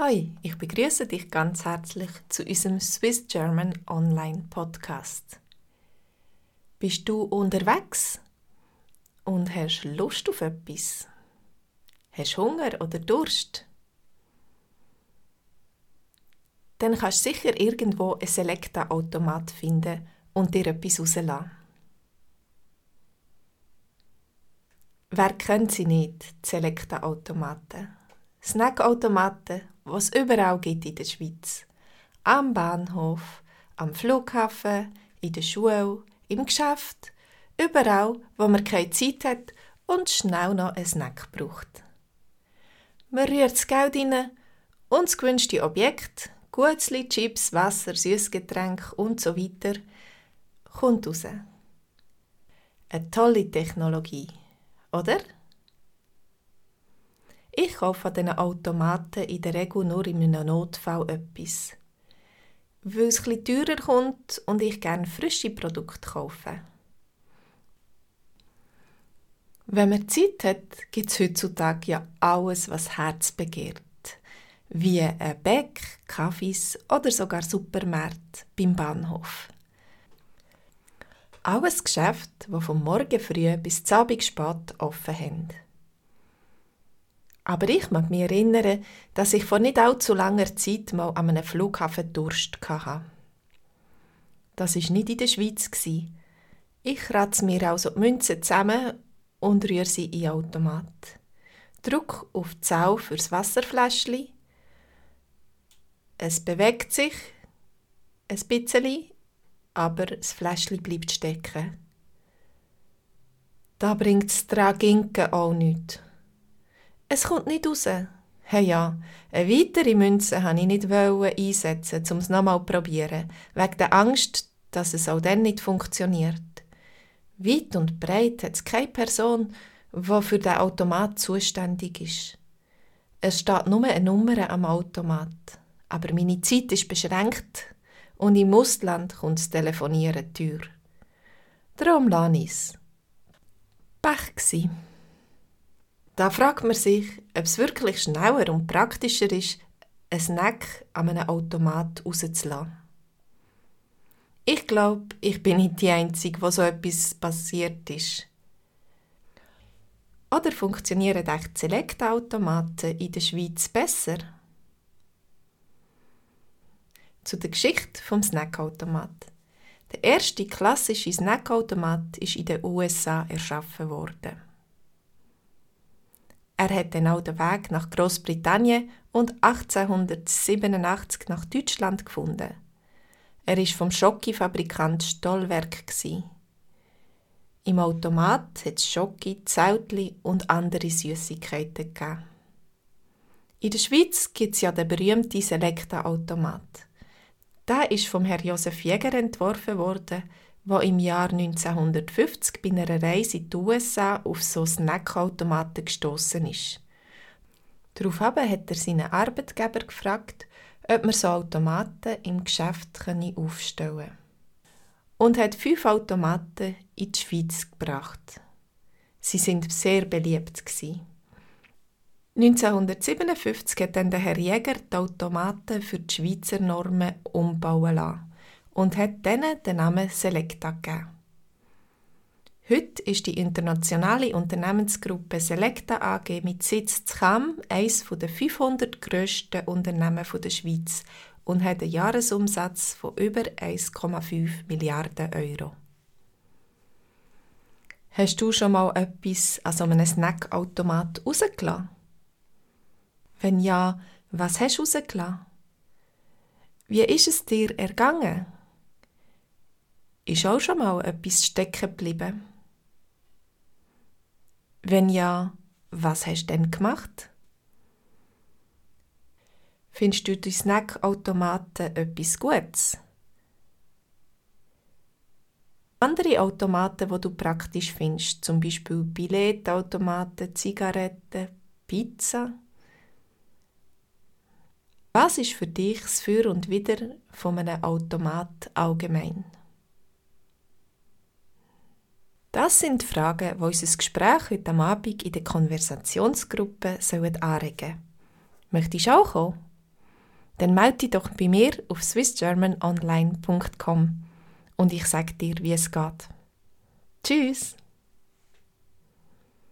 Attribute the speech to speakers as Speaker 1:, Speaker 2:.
Speaker 1: Hi, ich begrüße dich ganz herzlich zu unserem Swiss German Online Podcast. Bist du unterwegs und hast Lust auf etwas? Hast Hunger oder Durst? Dann kannst du sicher irgendwo einen Selecta-Automat finden und dir etwas rauslassen. Wer kennt sie nicht, die Selecta-Automaten? Snackautomaten, die es überall gibt in der Schweiz. Am Bahnhof, am Flughafen, in der Schule, im Geschäft, überall, wo man keine Zeit hat und schnell noch einen Snack braucht. Man rührt das Geld rein und das gewünschte Objekt, Gutzli, Chips, Wasser, Süßgetränk und so weiter, kommt raus. Eine tolle Technologie, oder? Kaufe an diesen Automaten in der Regel nur in einem Notfall etwas. Weil es etwas teurer kommt und ich gerne frische Produkte kaufe. Wenn man Zeit hat, gibt es heutzutage ja alles, was Herz begehrt. Wie ein Bäck, Kaffees oder sogar Supermärkte beim Bahnhof. Alles Geschäfte, die vom Morgen früh bis zum Abend spät offen haben. Aber ich mag mich erinnern, dass ich vor nicht allzu langer Zeit mal an einem Flughafen Durst hatte. Das war nicht in der Schweiz. Ich kratze mir also die Münzen zusammen und rühre sie in den Automat. Druck auf die Sau fürs Wasserfläschchen. Es bewegt sich ein bisschen, aber das Fläschchen bleibt stecken. Da bringt das Traginken auch nichts. Es kommt nicht raus. Hey ja, eine weitere Münze wollte ich nicht einsetzen, um es nochmal zu probieren, wegen der Angst, dass es auch dann nicht funktioniert. Weit und breit hat es keine Person, die für den Automat zuständig ist. Es steht nur eine Nummer am Automat. Aber meine Zeit ist beschränkt und im Ausland kommt das Telefonieren teuer. Darum lasse ich es. Pech gsi. Da fragt man sich, ob es wirklich schneller und praktischer ist, ein Snack an einem Automat rauszulassen. Ich glaube, ich bin nicht die Einzige, wo so etwas passiert ist. Oder funktionieren echt Select-Automaten in der Schweiz besser? Zu der Geschichte vom Snackautomat. Der erste klassische Snackautomat ist in den USA erschaffen worden. Er hat dann auch den Weg nach Großbritannien und 1887 nach Deutschland gefunden. Er ist vom Schokifabrikant Stollwerk Im Automat hat es Schoki, Zeltli und andere Süßigkeiten gegeben. In der Schweiz gibt es ja den berühmten Selecta-Automat. Der ist vom Herrn Josef Jäger entworfen worden der im Jahr 1950 bei einer Reise in die USA auf so Snackautomaten gestoßen ist. Daraufhin hat er seinen Arbeitgeber gefragt, ob man so Automaten im Geschäft aufstellen könne. Und hat fünf Automaten in die Schweiz gebracht. Sie sind sehr beliebt. 1957 hat dann der Herr Jäger die Automaten für die Schweizer Normen umbauen lassen und hat denen den Namen Selecta gegeben. Heute ist die internationale Unternehmensgruppe Selecta AG mit Sitz in Cham eines der 500 grössten Unternehmen der Schweiz und hat einen Jahresumsatz von über 1,5 Milliarden Euro. Hast du schon mal etwas an so einem Snackautomat rausgelassen? Wenn ja, was hast du rausgelassen? Wie ist es dir ergangen? Ist auch schon mal etwas stecken geblieben? Wenn ja, was hast du denn gemacht? Findest du die Snackautomaten etwas Gutes? Andere Automaten, die du praktisch findest, zum Beispiel Billetautomaten, Zigaretten, Pizza. Was ist für dich das Für und Wider von einem Automat allgemein? Das sind Fragen, die unser Gespräch heute Abend in der Konversationsgruppe anregen sollen. Möchtest du auch kommen? dann melde dich doch bei mir auf swissgermanonline.com und ich sage dir, wie es geht. Tschüss!